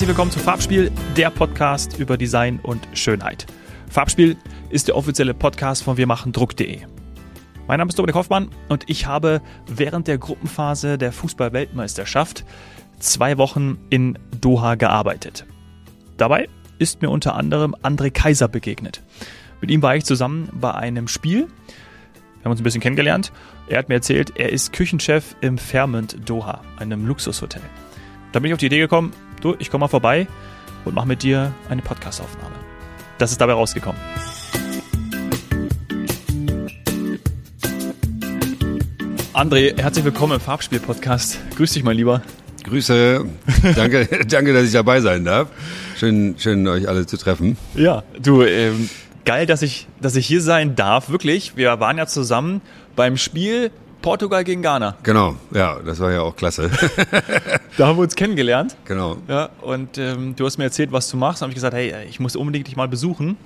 Herzlich willkommen zu Farbspiel, der Podcast über Design und Schönheit. Farbspiel ist der offizielle Podcast von wirmachendruck.de. Mein Name ist Dominik Hoffmann und ich habe während der Gruppenphase der Fußball-Weltmeisterschaft zwei Wochen in Doha gearbeitet. Dabei ist mir unter anderem André Kaiser begegnet. Mit ihm war ich zusammen bei einem Spiel. Wir haben uns ein bisschen kennengelernt. Er hat mir erzählt, er ist Küchenchef im Fairmont Doha, einem Luxushotel. Da bin ich auf die Idee gekommen, du, ich komme mal vorbei und mache mit dir eine Podcastaufnahme. Das ist dabei rausgekommen. André, herzlich willkommen im Farbspiel-Podcast. Grüß dich, mein Lieber. Grüße, danke, danke, dass ich dabei sein darf. Schön, schön euch alle zu treffen. Ja, du, ähm, geil, dass ich, dass ich hier sein darf. Wirklich, wir waren ja zusammen beim Spiel Portugal gegen Ghana. Genau, ja, das war ja auch klasse. da haben wir uns kennengelernt. Genau. Ja, und ähm, du hast mir erzählt, was du machst. Da habe ich gesagt, hey, ich muss unbedingt dich mal besuchen.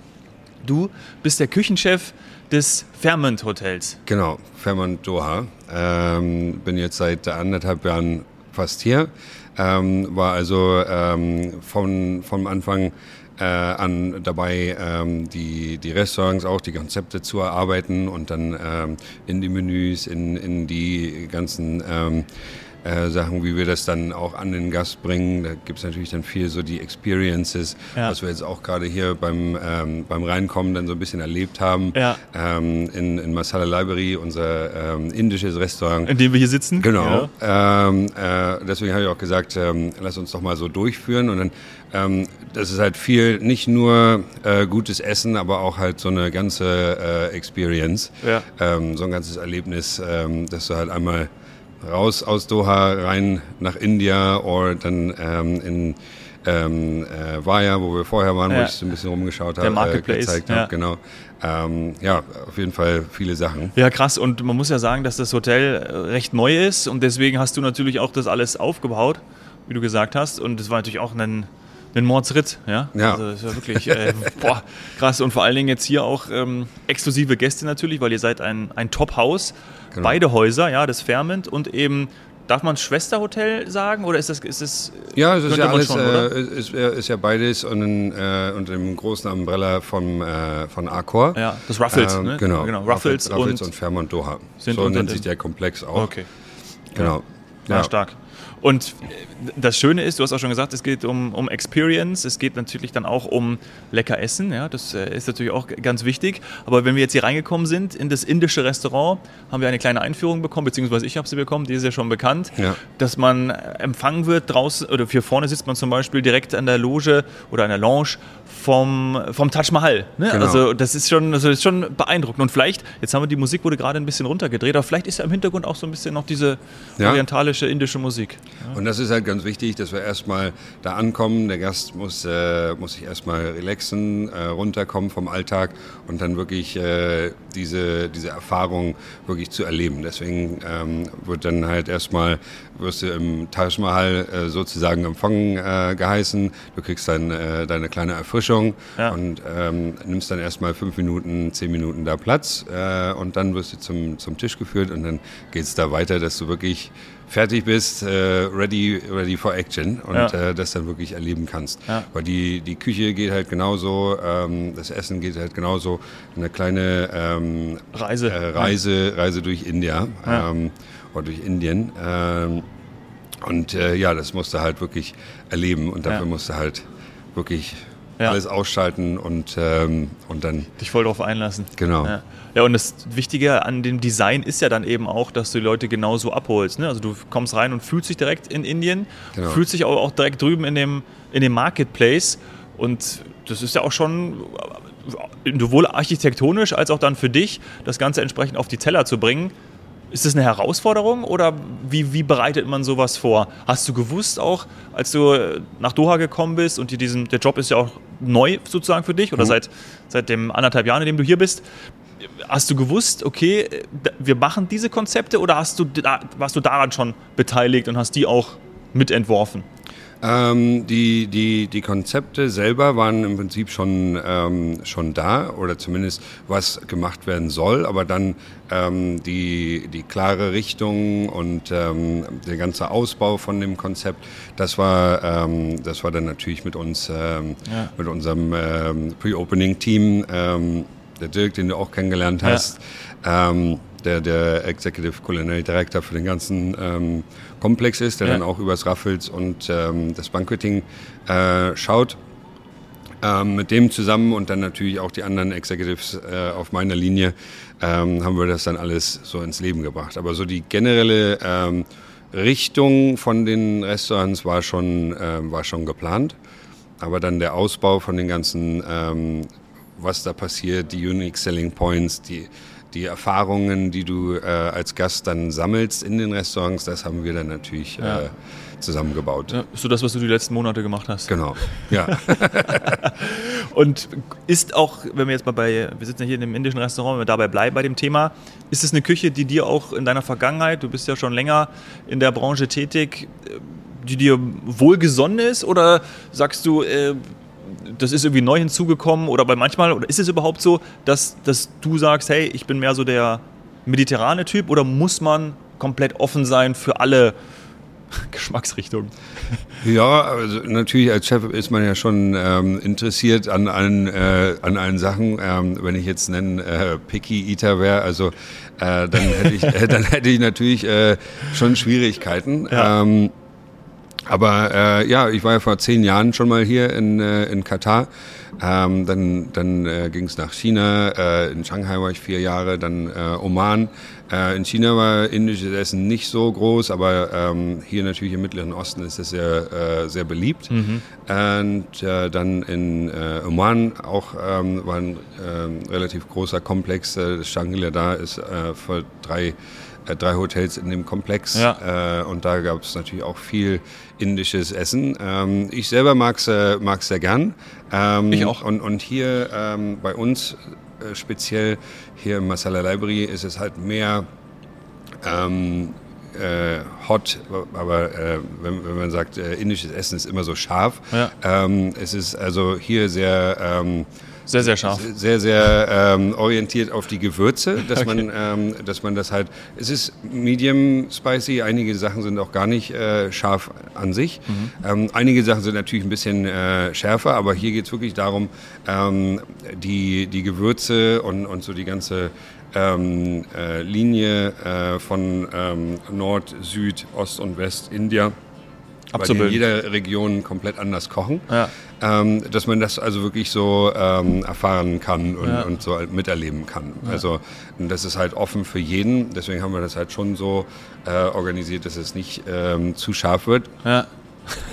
Du bist der Küchenchef des Fairmont Hotels. Genau, Fairmont Doha. Ähm, bin jetzt seit anderthalb Jahren fast hier. Ähm, war also ähm, von, vom Anfang äh, an dabei, ähm, die, die Restaurants auch, die Konzepte zu erarbeiten und dann ähm, in die Menüs, in, in die ganzen ähm, äh, Sachen, wie wir das dann auch an den Gast bringen. Da gibt es natürlich dann viel so die Experiences, ja. was wir jetzt auch gerade hier beim, ähm, beim Reinkommen dann so ein bisschen erlebt haben. Ja. Ähm, in, in Masala Library, unser ähm, indisches Restaurant. In dem wir hier sitzen. Genau. Ja. Ähm, äh, deswegen habe ich auch gesagt, ähm, lass uns doch mal so durchführen und dann ähm, das ist halt viel, nicht nur äh, gutes Essen, aber auch halt so eine ganze äh, Experience, so ein ganzes Erlebnis, dass du halt einmal raus aus Doha rein nach India oder dann ähm, in ähm, äh, Vaya, wo wir vorher waren, ja. wo ich so ein bisschen rumgeschaut habe, äh, gezeigt ja. habe, genau. Ähm, ja, auf jeden Fall viele Sachen. Ja, krass. Und man muss ja sagen, dass das Hotel äh, recht neu ist und deswegen hast du natürlich auch das alles aufgebaut, wie du gesagt hast. Und es war natürlich auch ein ein Mordsritt, ja. ja. Also das ist ja wirklich äh, boah, krass. Und vor allen Dingen jetzt hier auch ähm, exklusive Gäste natürlich, weil ihr seid ein, ein Top-Haus. Genau. Beide Häuser, ja, das Fairmont und eben Darf man Schwesterhotel sagen oder ist das ist das Ja, es ist ja alles schon, äh, ist, ist, ja beides unter, äh, dem großen Umbrella vom äh, von Accor. Ja, das Ruffles, ähm, ne? genau, genau. Ruffles, Ruffles und, und Fairmont Doha. so nennt sich der Komplex auch. Okay. Genau. Ja, ja stark. Und das Schöne ist, du hast auch schon gesagt, es geht um, um Experience, es geht natürlich dann auch um lecker Essen, ja, das äh, ist natürlich auch ganz wichtig. Aber wenn wir jetzt hier reingekommen sind in das indische Restaurant, haben wir eine kleine Einführung bekommen, beziehungsweise ich habe sie bekommen, die ist ja schon bekannt, ja. dass man empfangen wird draußen, oder hier vorne sitzt man zum Beispiel direkt an der Loge oder an der Lounge vom, vom Taj Mahal. Ne? Genau. Also das ist, schon, also das ist schon beeindruckend. Und vielleicht, jetzt haben wir die Musik wurde gerade ein bisschen runtergedreht, aber vielleicht ist ja im Hintergrund auch so ein bisschen noch diese ja. orientalische, indische Musik. Ja. Und das ist halt ganz wichtig, dass wir erstmal da ankommen. Der Gast muss, äh, muss sich erstmal relaxen, äh, runterkommen vom Alltag und dann wirklich äh, diese, diese Erfahrung wirklich zu erleben. Deswegen ähm, wird dann halt erstmal, wirst du im Taj Mahal äh, sozusagen empfangen äh, geheißen. Du kriegst dann äh, deine kleine Erfrischung ja. und ähm, nimmst dann erstmal fünf Minuten, zehn Minuten da Platz und dann wirst du zum, zum Tisch geführt und dann geht es da weiter, dass du wirklich fertig bist, äh, ready, ready for action und ja. äh, das dann wirklich erleben kannst. Ja. Weil die, die Küche geht halt genauso, ähm, das Essen geht halt genauso. Eine kleine ähm, Reise. Äh, Reise, Reise durch India ja. oder durch Indien. Ähm, und äh, ja, das musst du halt wirklich erleben und dafür musst du halt wirklich ja. alles ausschalten und, ähm, und dann. Dich voll drauf einlassen. Genau. Ja. ja. und das Wichtige an dem Design ist ja dann eben auch, dass du die Leute genauso abholst. Ne? Also du kommst rein und fühlst dich direkt in Indien, genau. fühlst dich auch, auch direkt drüben in dem, in dem Marketplace und das ist ja auch schon sowohl architektonisch als auch dann für dich, das Ganze entsprechend auf die Teller zu bringen. Ist das eine Herausforderung oder wie, wie bereitet man sowas vor? Hast du gewusst auch, als du nach Doha gekommen bist und diesen, der Job ist ja auch neu sozusagen für dich oder mhm. seit, seit dem anderthalb Jahren, in dem du hier bist, hast du gewusst, okay, wir machen diese Konzepte oder hast du, warst du daran schon beteiligt und hast die auch mitentworfen? Ähm, die, die, die Konzepte selber waren im Prinzip schon, ähm, schon da oder zumindest was gemacht werden soll, aber dann ähm, die, die klare Richtung und ähm, der ganze Ausbau von dem Konzept, das war, ähm, das war dann natürlich mit uns, ähm, ja. mit unserem Pre-Opening-Team, der Dirk, den du auch kennengelernt hast. Ja. Der der Executive Culinary Director für den ganzen ähm, Komplex ist, der ja. dann auch übers Raffles und ähm, das Banqueting äh, schaut. Ähm, mit dem zusammen und dann natürlich auch die anderen Executives äh, auf meiner Linie ähm, haben wir das dann alles so ins Leben gebracht. Aber so die generelle ähm, Richtung von den Restaurants war schon, äh, war schon geplant. Aber dann der Ausbau von den ganzen, ähm, was da passiert, die Unique Selling Points, die die Erfahrungen, die du äh, als Gast dann sammelst in den Restaurants, das haben wir dann natürlich ja. äh, zusammengebaut. Ja, so das, was du die letzten Monate gemacht hast. Genau, ja. Und ist auch, wenn wir jetzt mal bei, wir sitzen ja hier in einem indischen Restaurant, wenn wir dabei bleiben bei dem Thema, ist es eine Küche, die dir auch in deiner Vergangenheit, du bist ja schon länger in der Branche tätig, die dir wohlgesonnen ist? Oder sagst du, äh, das ist irgendwie neu hinzugekommen oder bei manchmal, oder ist es überhaupt so, dass, dass du sagst, hey, ich bin mehr so der mediterrane Typ oder muss man komplett offen sein für alle Geschmacksrichtungen? Ja, also natürlich als Chef ist man ja schon ähm, interessiert an allen, äh, an allen Sachen. Ähm, wenn ich jetzt nennen äh, Picky Eater wäre, also äh, dann, hätte ich, dann hätte ich natürlich äh, schon Schwierigkeiten. Ja. Ähm, aber äh, ja, ich war ja vor zehn Jahren schon mal hier in, äh, in Katar. Ähm, dann dann äh, ging es nach China. Äh, in Shanghai war ich vier Jahre, dann äh, Oman. Äh, in China war indisches Essen nicht so groß, aber ähm, hier natürlich im Mittleren Osten ist es sehr, äh, sehr beliebt. Mhm. Und äh, dann in äh, Oman auch ähm, war ein äh, relativ großer Komplex. Äh, das Shangri-La da ist äh, vor drei äh, drei Hotels in dem Komplex ja. äh, und da gab es natürlich auch viel indisches Essen. Ähm, ich selber mag es äh, mag's sehr gern. Ähm, ich auch. Und, und hier ähm, bei uns äh, speziell hier im Masala Library ist es halt mehr ähm, äh, hot, aber äh, wenn, wenn, man sagt, äh, indisches Essen ist immer so scharf. Ja. Ähm, es ist also hier sehr ähm, sehr, sehr scharf. Sehr, sehr ähm, orientiert auf die Gewürze, dass, okay. man, ähm, dass man das halt. Es ist medium spicy, einige Sachen sind auch gar nicht äh, scharf an sich. Mhm. Ähm, einige Sachen sind natürlich ein bisschen äh, schärfer, aber hier geht es wirklich darum, ähm, die, die Gewürze und, und so die ganze ähm, äh, Linie äh, von ähm, Nord, Süd, Ost und West India weil die in jeder Region komplett anders kochen. Ja. Ähm, dass man das also wirklich so ähm, erfahren kann und, ja. und, so miterleben kann. Ja. Also das ist halt offen für jeden. Deswegen haben wir das halt schon so äh, organisiert, dass es nicht ähm, zu scharf wird. Ja.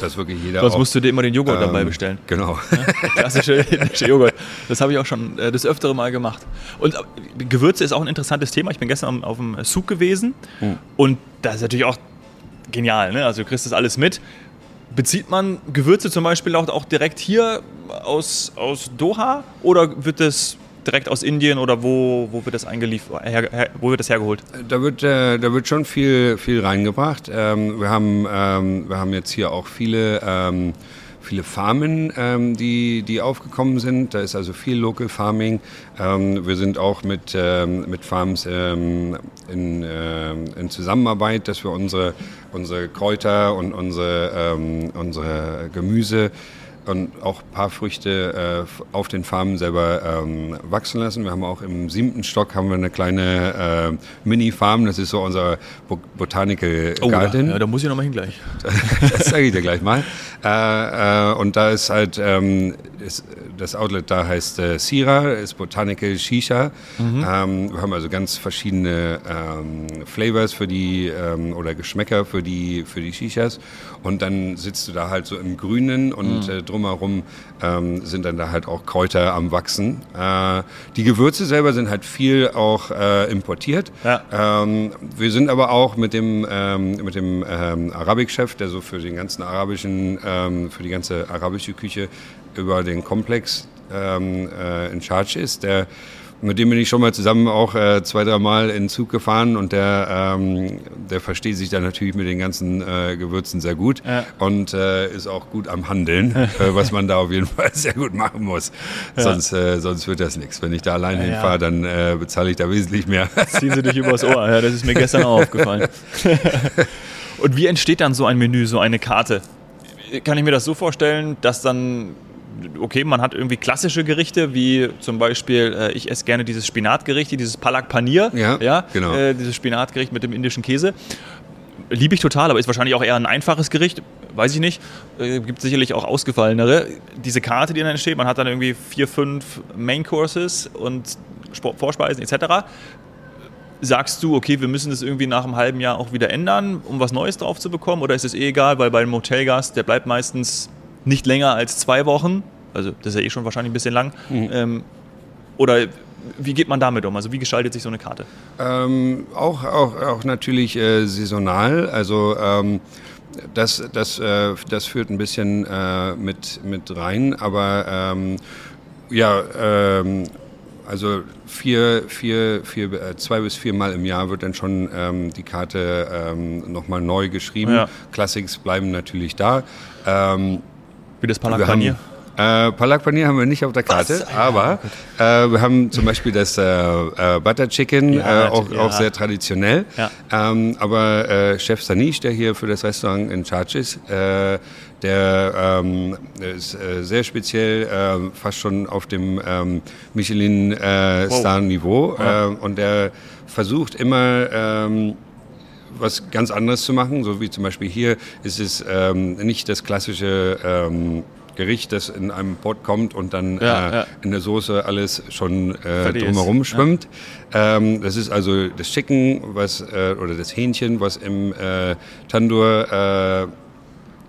Dass wirklich jeder. Sonst musst du dir immer den Joghurt dabei ähm, bestellen. Genau. Ja, klassische Joghurt. Das habe ich auch schon äh, das öftere Mal gemacht. Und äh, Gewürze ist auch ein interessantes Thema. Ich bin gestern auf dem Zug gewesen hm. und da ist natürlich auch genial. Ne? Also du kriegst das alles mit. Bezieht man Gewürze zum Beispiel auch, auch direkt hier aus, aus Doha oder wird das direkt aus Indien oder wo, wo wird das eingeliefert, her, her, wo wird das hergeholt? Da wird, äh, da wird schon viel, viel reingebracht. Ähm, wir, haben, ähm, wir haben jetzt hier auch viele ähm, viele Farmen, ähm, die, die aufgekommen sind. Da ist also viel Local Farming. Ähm, wir sind auch mit, ähm, mit Farms ähm, in, äh, in Zusammenarbeit, dass wir unsere, unsere Kräuter und unsere, ähm, unsere Gemüse und auch ein paar Früchte äh, auf den Farmen selber ähm, wachsen lassen. Wir haben auch im siebten Stock haben wir eine kleine äh, Mini-Farm, das ist so unser Bo Botanical oh, Garden. Ja, da muss ich nochmal hin gleich. das zeige ich dir gleich mal. Äh, äh, und da ist halt, ähm, ist, das Outlet da heißt äh, Sira, ist Botanical Shisha. Mhm. Ähm, wir haben also ganz verschiedene ähm, Flavors für die ähm, oder Geschmäcker für die, für die Shishas. Und dann sitzt du da halt so im Grünen und mhm. äh, drumherum ähm, sind dann da halt auch Kräuter am Wachsen. Äh, die Gewürze selber sind halt viel auch äh, importiert. Ja. Ähm, wir sind aber auch mit dem, ähm, mit dem Arabik-Chef, der so für den ganzen arabischen, für die ganze arabische Küche über den Komplex ähm, äh, in Charge ist, der mit dem bin ich schon mal zusammen auch äh, zwei, drei Mal in den Zug gefahren und der, ähm, der versteht sich dann natürlich mit den ganzen äh, Gewürzen sehr gut ja. und äh, ist auch gut am Handeln, äh, was man da auf jeden Fall sehr gut machen muss. Ja. Sonst, äh, sonst wird das nichts. Wenn ich da allein ja, hinfahre, dann äh, bezahle ich da wesentlich mehr. Ziehen Sie dich übers Ohr, ja, das ist mir gestern auch aufgefallen. und wie entsteht dann so ein Menü, so eine Karte? Kann ich mir das so vorstellen, dass dann okay, man hat irgendwie klassische Gerichte, wie zum Beispiel, äh, ich esse gerne dieses Spinatgericht, dieses Palak Panir, ja, ja genau. Äh, dieses Spinatgericht mit dem indischen Käse. Liebe ich total, aber ist wahrscheinlich auch eher ein einfaches Gericht, weiß ich nicht. Äh, gibt sicherlich auch ausgefallenere. Diese Karte, die dann entsteht, man hat dann irgendwie vier, fünf Main Courses und Sport, Vorspeisen etc. Sagst du, okay, wir müssen das irgendwie nach einem halben Jahr auch wieder ändern, um was Neues drauf zu bekommen? Oder ist es eh egal, weil bei einem Hotelgast, der bleibt meistens nicht länger als zwei Wochen. Also das ist ja eh schon wahrscheinlich ein bisschen lang. Mhm. Ähm, oder wie geht man damit um? Also wie gestaltet sich so eine Karte? Ähm, auch, auch, auch natürlich äh, saisonal. Also ähm, das, das, äh, das führt ein bisschen äh, mit, mit rein. Aber ähm, ja, ähm, also vier, vier, vier, äh, zwei bis vier Mal im Jahr wird dann schon ähm, die Karte ähm, nochmal neu geschrieben. Ja. Classics bleiben natürlich da. Ähm, wie das Palak Panier? Äh, Palak Panier haben wir nicht auf der Karte, Was? aber äh, wir haben zum Beispiel das äh, äh Butter Chicken, ja, äh, auch, ja. auch, sehr traditionell. Ja. Ähm, aber äh, Chef Sanish, der hier für das Restaurant in Charge ist, der ähm, ist sehr speziell, fast schon auf dem ähm, Michelin-Star-Niveau. Wow. und der versucht immer ähm, was ganz anderes zu machen, so wie zum Beispiel hier ist es ähm, nicht das klassische ähm, Gericht, das in einem Pot kommt und dann ja, äh, ja. in der Soße alles schon äh, drumherum schwimmt. Ja. Ähm, das ist also das Chicken was, äh, oder das Hähnchen, was im äh,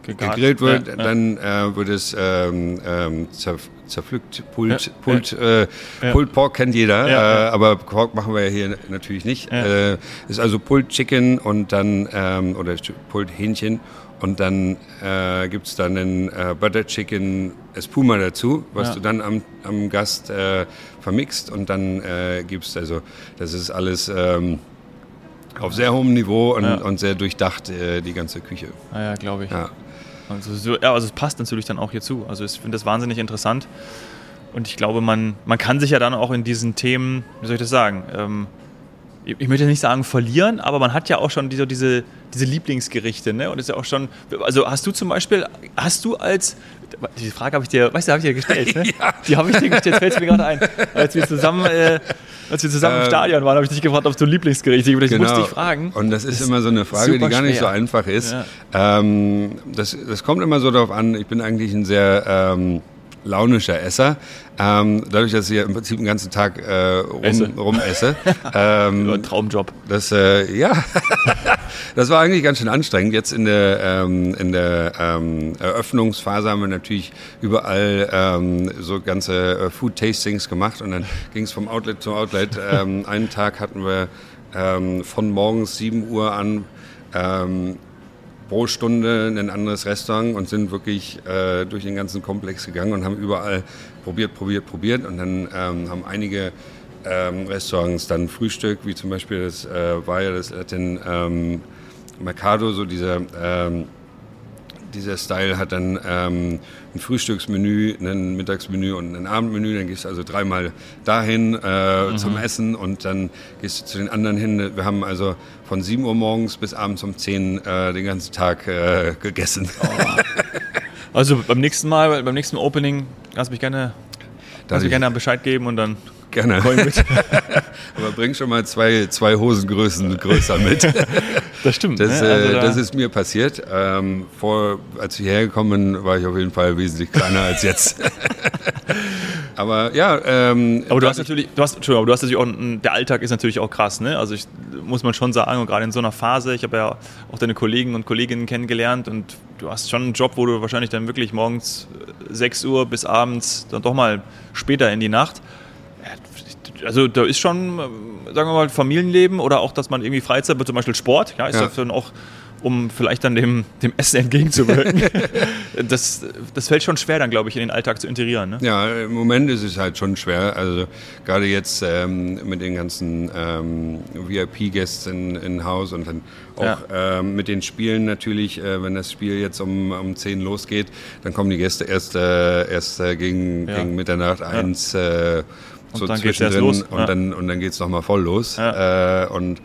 Äh, gegrillt wird. Dann äh, wird es ähm, ähm, zerpflückt. Pult, ja, Pult, ja. Äh, Pulled Pork kennt jeder, ja, äh, aber Pork machen wir ja hier natürlich nicht. Äh, ist also Pulled Chicken und dann, ähm, oder Pulled Hähnchen und dann äh, gibt es dann einen äh, Butter Chicken Espuma dazu, was du dann am, am Gast äh, vermixt und dann äh, gibst, also das ist alles... Ähm, auf sehr hohem Niveau und, und sehr durchdacht, äh, die ganze Küche. Ah ja, glaube ich. Ja. Also, so, ja, also es passt natürlich dann auch hierzu. Also ich finde das wahnsinnig interessant. Und ich glaube, man, man kann sich ja dann auch in diesen Themen, wie soll ich das sagen, ähm, ich möchte nicht sagen verlieren, aber man hat ja auch schon diese, diese, diese Lieblingsgerichte, ne? Und ist ja auch schon, also hast du zum Beispiel, hast du als, die Frage habe ich dir, weißt du, habe ich dir gestellt, ne? ja. Die habe ich dir gestellt, fällt mir gerade ein, als wir zusammen, äh, als wir zusammen im Stadion waren, habe ich dich gefragt, ob du ein Lieblingsgericht. Ich genau. musste dich fragen. Und das ist, ist immer so eine Frage, die gar nicht schwer. so einfach ist. Ja. Ähm, das, das kommt immer so darauf an, ich bin eigentlich ein sehr ähm, launischer Esser. Ähm, dadurch, dass ich ja im Prinzip den ganzen Tag äh, rum, esse. rum esse. ähm, Ein Traumjob. Das, äh, ja, das war eigentlich ganz schön anstrengend. Jetzt in der, ähm, in der ähm, Eröffnungsphase haben wir natürlich überall ähm, so ganze äh, Food-Tastings gemacht und dann ging es vom Outlet zu Outlet. Ähm, einen Tag hatten wir ähm, von morgens 7 Uhr an ähm, pro Stunde in ein anderes Restaurant und sind wirklich äh, durch den ganzen Komplex gegangen und haben überall probiert, probiert, probiert. Und dann ähm, haben einige ähm, Restaurants dann Frühstück, wie zum Beispiel das äh, war ja das Latin ähm, Mercado, so dieser ähm, dieser Style hat dann ähm, ein Frühstücksmenü, ein Mittagsmenü und ein Abendmenü. Dann gehst du also dreimal dahin äh, mhm. zum Essen und dann gehst du zu den anderen hin. Wir haben also von 7 Uhr morgens bis abends um 10 äh, den ganzen Tag äh, gegessen. Oh. Also beim nächsten Mal, beim nächsten Opening, lass mich gerne, lass mich gerne Bescheid geben und dann Gerne. Aber bring schon mal zwei, zwei Hosengrößen größer mit. Das stimmt. Das, ne? also äh, das ist mir passiert. Ähm, vor, als ich hergekommen bin, war ich auf jeden Fall wesentlich kleiner als jetzt. Aber ja. Ähm, aber du hast natürlich, du hast, Entschuldigung, du hast natürlich auch, der Alltag ist natürlich auch krass, ne? Also ich, muss man schon sagen, und gerade in so einer Phase, ich habe ja auch deine Kollegen und Kolleginnen kennengelernt und du hast schon einen Job, wo du wahrscheinlich dann wirklich morgens 6 Uhr bis abends dann doch mal später in die Nacht also da ist schon, sagen wir mal, Familienleben oder auch, dass man irgendwie Freizeit, zum Beispiel Sport, ja, ist ja, ja auch um vielleicht dann dem, dem Essen entgegenzuwirken. das, das fällt schon schwer dann, glaube ich, in den Alltag zu integrieren. Ne? Ja, im Moment ist es halt schon schwer. Also gerade jetzt ähm, mit den ganzen ähm, VIP-Gästen in, Haus und dann auch ja. ähm, mit den Spielen natürlich, äh, wenn das Spiel jetzt um, um 10 losgeht, dann kommen die Gäste erst, äh, erst äh, gegen, ja. gegen Mitternacht eins ja. Äh, so zwischendrin und, dann, und dann geht es nochmal voll los. Äh, und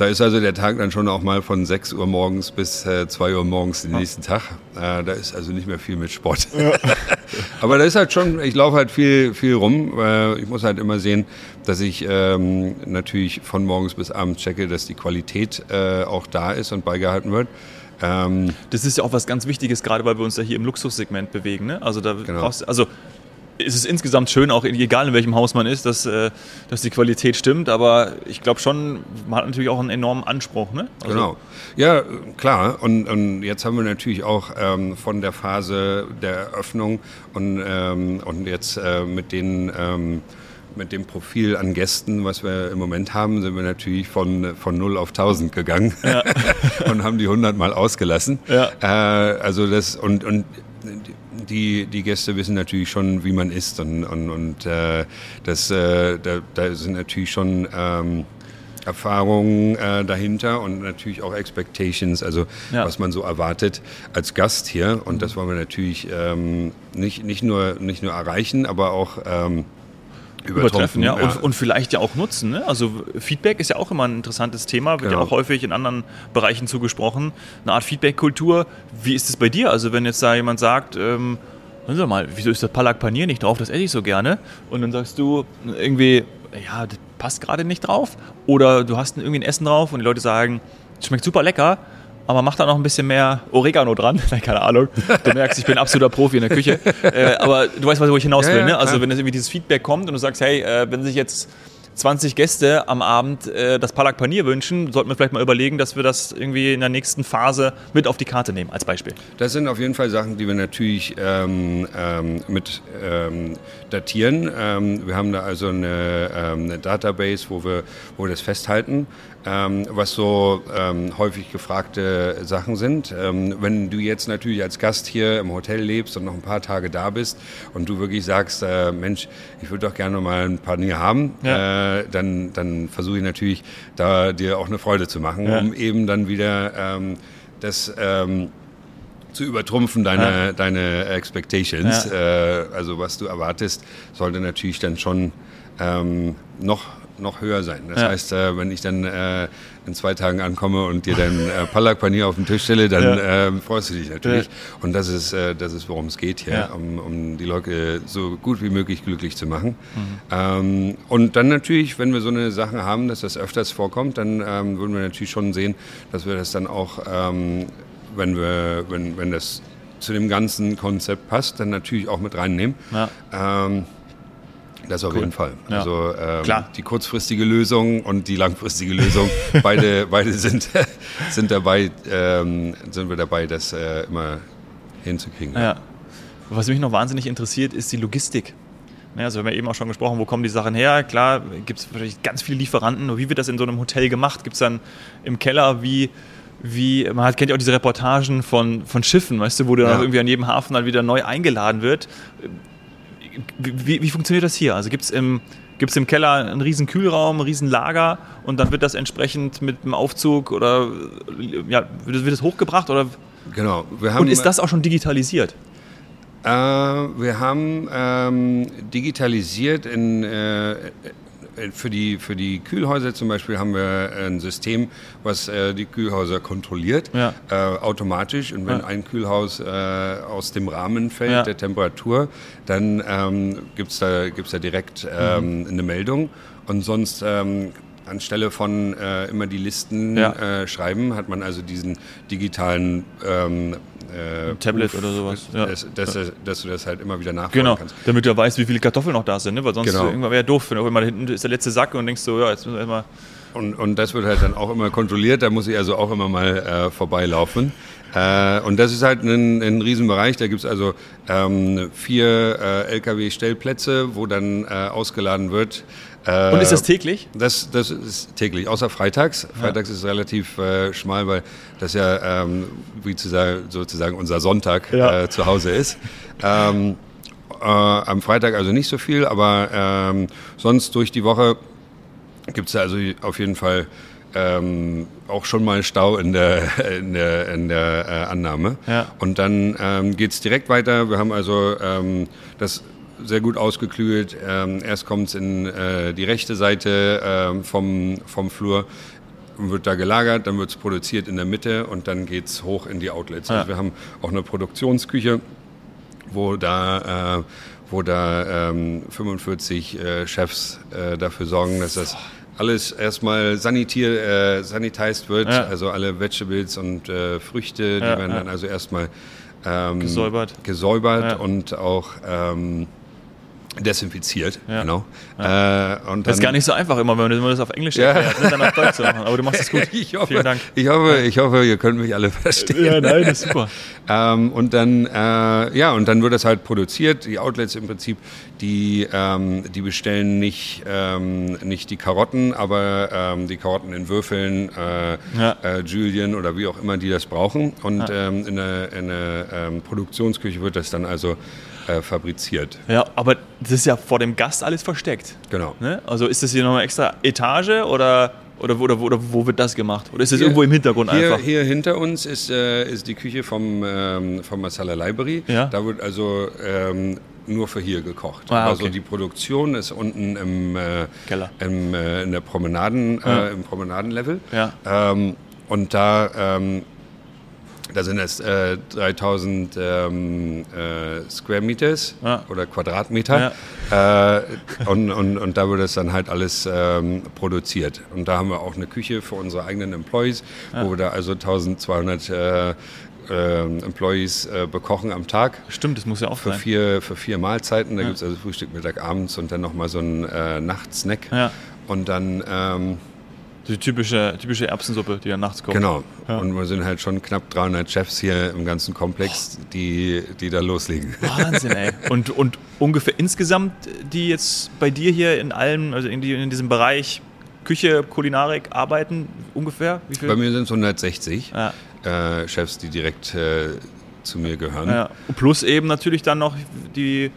da ist also der Tag dann schon auch mal von 6 Uhr morgens bis äh, 2 Uhr morgens den nächsten Tag. Äh, da ist also nicht mehr viel mit Sport. Ja. Aber da ist halt schon, ich laufe halt viel, viel rum. Äh, ich muss halt immer sehen, dass ich ähm, natürlich von morgens bis abends checke, dass die Qualität äh, auch da ist und beigehalten wird. Ähm, das ist ja auch was ganz Wichtiges, gerade weil wir uns ja hier im Luxussegment bewegen. Ne? Also da genau. brauchst also ist es insgesamt schön, auch egal in welchem Haus man ist, dass, äh, dass die Qualität stimmt. Aber ich glaube schon, man hat natürlich auch einen enormen Anspruch. Ne? Also genau. Ja, klar. Und, und jetzt haben wir natürlich auch ähm, von der Phase der Eröffnung und, ähm, und jetzt äh, mit den ähm, mit dem Profil an Gästen, was wir im Moment haben, sind wir natürlich von, von 0 auf 1000 gegangen ja. und haben die 100 mal ausgelassen. Ja. Äh, also das und, und die, die Gäste wissen natürlich schon, wie man ist und, und, und äh, das, äh, da, da, sind natürlich schon ähm, Erfahrungen äh, dahinter und natürlich auch Expectations, also ja. was man so erwartet als Gast hier. Und das wollen wir natürlich ähm, nicht, nicht, nur, nicht nur erreichen, aber auch ähm, übertreffen, ja. Und, und, vielleicht ja auch nutzen. Ne? Also Feedback ist ja auch immer ein interessantes Thema, wird genau. ja auch häufig in anderen Bereichen zugesprochen. Eine Art Feedback-Kultur. Wie ist es bei dir? Also wenn jetzt da jemand sagt, ähm, hören Sie mal, wieso ist das Palak Panier nicht drauf? Das esse ich so gerne. Und dann sagst du irgendwie, ja, das passt gerade nicht drauf. Oder du hast irgendwie ein Essen drauf und die Leute sagen, schmeckt super lecker aber mach da noch ein bisschen mehr Oregano dran. Keine Ahnung. Du merkst, ich bin absoluter Profi in der Küche. Äh, aber du weißt, wo ich hinaus will. Ja, ne? Also wenn jetzt irgendwie dieses Feedback kommt und du sagst, hey, äh, wenn sich jetzt 20 Gäste am Abend äh, das Palak Panier wünschen, sollten wir vielleicht mal überlegen, dass wir das irgendwie in der nächsten Phase mit auf die Karte nehmen, als Beispiel. Das sind auf jeden Fall Sachen, die wir natürlich ähm, ähm, mit ähm, datieren. Ähm, wir haben da also eine, ähm, eine, Database, wo wir, wo wir das festhalten, ähm, was so häufig gefragte Sachen sind. wenn du jetzt natürlich als Gast hier im Hotel lebst und noch ein paar Tage da bist und du wirklich sagst, äh, Mensch, ich würde doch gerne mal ein Panier haben, ja. äh, dann, dann versuche ich natürlich da dir auch eine Freude zu machen, ja. um eben dann wieder ähm, das ähm, zu übertrumpfen, deine, ja. deine Expectations. Ja. Äh, also was du erwartest, sollte natürlich dann schon ähm, noch noch höher sein. Das ja. heißt, äh, wenn ich dann äh, in zwei Tagen ankomme und dir dann äh, Palak Panier auf den Tisch stelle, dann ja. äh, freust du dich natürlich. Und das ist, äh, das ist, worum es geht hier, um, um, die Leute so gut wie möglich glücklich zu machen. Mhm. Ähm, und dann natürlich, wenn wir so eine Sache haben, dass das öfters vorkommt, dann ähm, würden wir natürlich schon sehen, dass wir das dann auch, ähm, wenn wir, wenn, wenn das zu dem ganzen Konzept passt, dann natürlich auch mit reinnehmen. Ja. Ähm, das auf cool. jeden Fall. Ja. Also ähm, Klar. die kurzfristige Lösung und die langfristige Lösung, beide, beide sind, sind dabei, ähm, sind wir dabei, das äh, immer hinzukriegen. Ja. Was mich noch wahnsinnig interessiert, ist die Logistik. also wir haben ja eben auch schon gesprochen, wo kommen die Sachen her? Klar, gibt es wahrscheinlich ganz viele Lieferanten. Nur wie wird das in so einem Hotel gemacht? Gibt es dann im Keller wie wie, man hat, kennt ja auch diese Reportagen von, von Schiffen, weißt du, wo dann ja. irgendwie an jedem Hafen dann wieder neu eingeladen wird wie, wie funktioniert das hier? Also gibt es im, gibt's im Keller einen riesen Kühlraum, ein riesen Lager und dann wird das entsprechend mit dem Aufzug oder ja, wird, wird das hochgebracht oder? Genau. und ist das auch schon digitalisiert? Äh, wir haben ähm, digitalisiert in, äh, für die, für die Kühlhäuser zum Beispiel haben wir ein System, was äh, die Kühlhäuser kontrolliert, ja. äh, automatisch. Und wenn ja. ein Kühlhaus äh, aus dem Rahmen fällt, ja. der Temperatur, dann ähm, gibt es da, gibt's da direkt ähm, mhm. eine Meldung. Und sonst ähm, anstelle von äh, immer die Listen ja. äh, schreiben, hat man also diesen digitalen ähm, äh, Tablet oder sowas. Ja. Dass, dass, dass, du das halt immer wieder nachfragen genau. kannst. Damit du weißt, wie viele Kartoffeln noch da sind, ne? weil sonst genau. irgendwann wäre doof. Wenn auch immer hinten ist der letzte Sack und denkst so, ja, jetzt müssen wir erstmal. Und, und das wird halt dann auch immer kontrolliert, da muss ich also auch immer mal äh, vorbeilaufen. Äh, und das ist halt ein, ein Riesenbereich. Da gibt es also ähm, vier äh, Lkw-Stellplätze, wo dann äh, ausgeladen wird. Äh, und ist das täglich? Das, das ist täglich, außer freitags. Freitags ja. ist relativ äh, schmal, weil das ja ähm, wie zu sagen, sozusagen unser Sonntag ja. äh, zu Hause ist. Ähm, äh, am Freitag also nicht so viel, aber ähm, sonst durch die Woche gibt es also auf jeden Fall ähm, auch schon mal Stau in der, in der, in der äh, Annahme. Ja. Und dann ähm, geht es direkt weiter. Wir haben also ähm, das sehr gut ausgeklügelt. Ähm, erst kommt es in äh, die rechte Seite ähm, vom, vom Flur wird da gelagert, dann wird es produziert in der Mitte und dann geht es hoch in die Outlets. Ja. Also wir haben auch eine Produktionsküche, wo da, äh, wo da ähm, 45 äh, Chefs äh, dafür sorgen, dass das alles erstmal sanitier, äh, sanitized wird, ja. also alle Vegetables und äh, Früchte, die ja, werden ja. dann also erstmal ähm, gesäubert, gesäubert und auch ähm, Desinfiziert, ja. genau. Ja. Äh, und das ist gar nicht so einfach immer, wenn man das auf Englisch ja. erklärt, ne, dann auf Deutsch zu machen. Aber du machst es gut. ich hoffe, Vielen Dank. Ich hoffe, ich hoffe, ihr könnt mich alle verstehen. Ja, nein, das ist super. ähm, und dann, äh, ja, und dann wird das halt produziert. Die Outlets im Prinzip, die, ähm, die bestellen nicht, ähm, nicht die Karotten, aber ähm, die Karotten in Würfeln, äh, ja. äh, Julian oder wie auch immer die das brauchen. Und ähm, in der, in der ähm, Produktionsküche wird das dann also äh, fabriziert. Ja, aber das ist ja vor dem Gast alles versteckt. Genau. Ne? Also ist das hier nochmal extra Etage oder, oder, oder, oder wo wird das gemacht? Oder ist das hier, irgendwo im Hintergrund hier, einfach? Hier hinter uns ist, äh, ist die Küche vom, ähm, vom Masala Library. Ja. Da wird also ähm, nur für hier gekocht. Ah, also okay. Also die Produktion ist unten im, äh, Keller. Im, äh, in der Promenaden, ja. Äh, im Promenadenlevel. Ja. Ähm, und da ähm, da sind es äh, 3000 ähm, äh, Square Meters ja. oder Quadratmeter. Ja. Äh, und, und, und da wird es dann halt alles ähm, produziert. Und da haben wir auch eine Küche für unsere eigenen Employees, ja. wo wir da also 1200 äh, äh, Employees äh, bekochen am Tag. Stimmt, das muss ja auch für sein. Vier, für vier Mahlzeiten. Da ja. gibt es also Frühstück, Mittag, abends und dann nochmal so einen äh, Nachtsnack. Ja. Und dann ähm, die typische, typische Erbsensuppe, die dann nachts kommt. Genau. Ja. Und wir sind halt schon knapp 300 Chefs hier im ganzen Komplex, die, die da loslegen. Wahnsinn, ey. Und, und ungefähr insgesamt, die jetzt bei dir hier in allem, also in, die, in diesem Bereich Küche, Kulinarik arbeiten, ungefähr? Wie viel? Bei mir sind es 160 ja. äh, Chefs, die direkt äh, zu mir gehören. Ja. Plus eben natürlich dann noch die,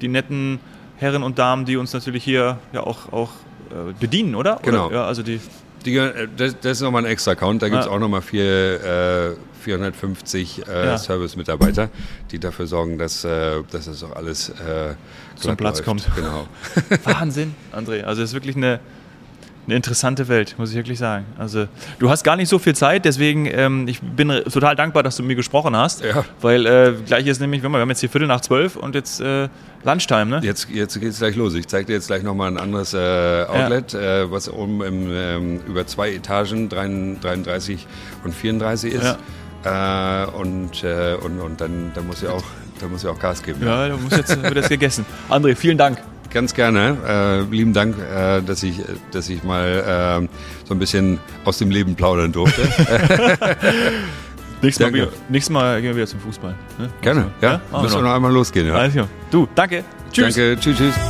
die netten Herren und Damen, die uns natürlich hier ja auch, auch äh, bedienen, oder? Genau. Oder, ja, also die die, äh, das, das, ist nochmal ein extra Account. Da gibt es ja. auch nochmal vier, äh, 450 äh, ja. Service-Mitarbeiter, die dafür sorgen, dass, äh, dass das auch alles äh, zum Platz läuft. kommt. Genau. Wahnsinn, André. Also es ist wirklich eine, eine interessante Welt, muss ich wirklich sagen. Also du hast gar nicht so viel Zeit, deswegen ähm, ich bin total dankbar, dass du mit mir gesprochen hast, ja. weil äh, gleich ist nämlich, wir haben jetzt hier Viertel nach zwölf und jetzt äh, Lunchtime, ne? Jetzt, jetzt geht es gleich los. Ich zeige dir jetzt gleich nochmal ein anderes äh, Outlet, ja. Äh, was oben im, ähm, über zwei Etagen, 33 und 34 ist. Ja. Äh, und, äh, und, und dann, dann muss ich auch da muss ich auch Gas geben. Ja, da muss jetzt wird jetzt gegessen. André, vielen Dank. Ganz gerne. Äh, lieben Dank, äh, dass, ich, dass ich mal äh, so ein bisschen aus dem Leben plaudern durfte. nächstes, mal, nächstes Mal gehen wir wieder zum Fußball. Ne? Gerne, ja. ja? Müssen wir noch einmal losgehen. Ja. Also, du, danke. Tschüss. Danke, tschüss, tschüss.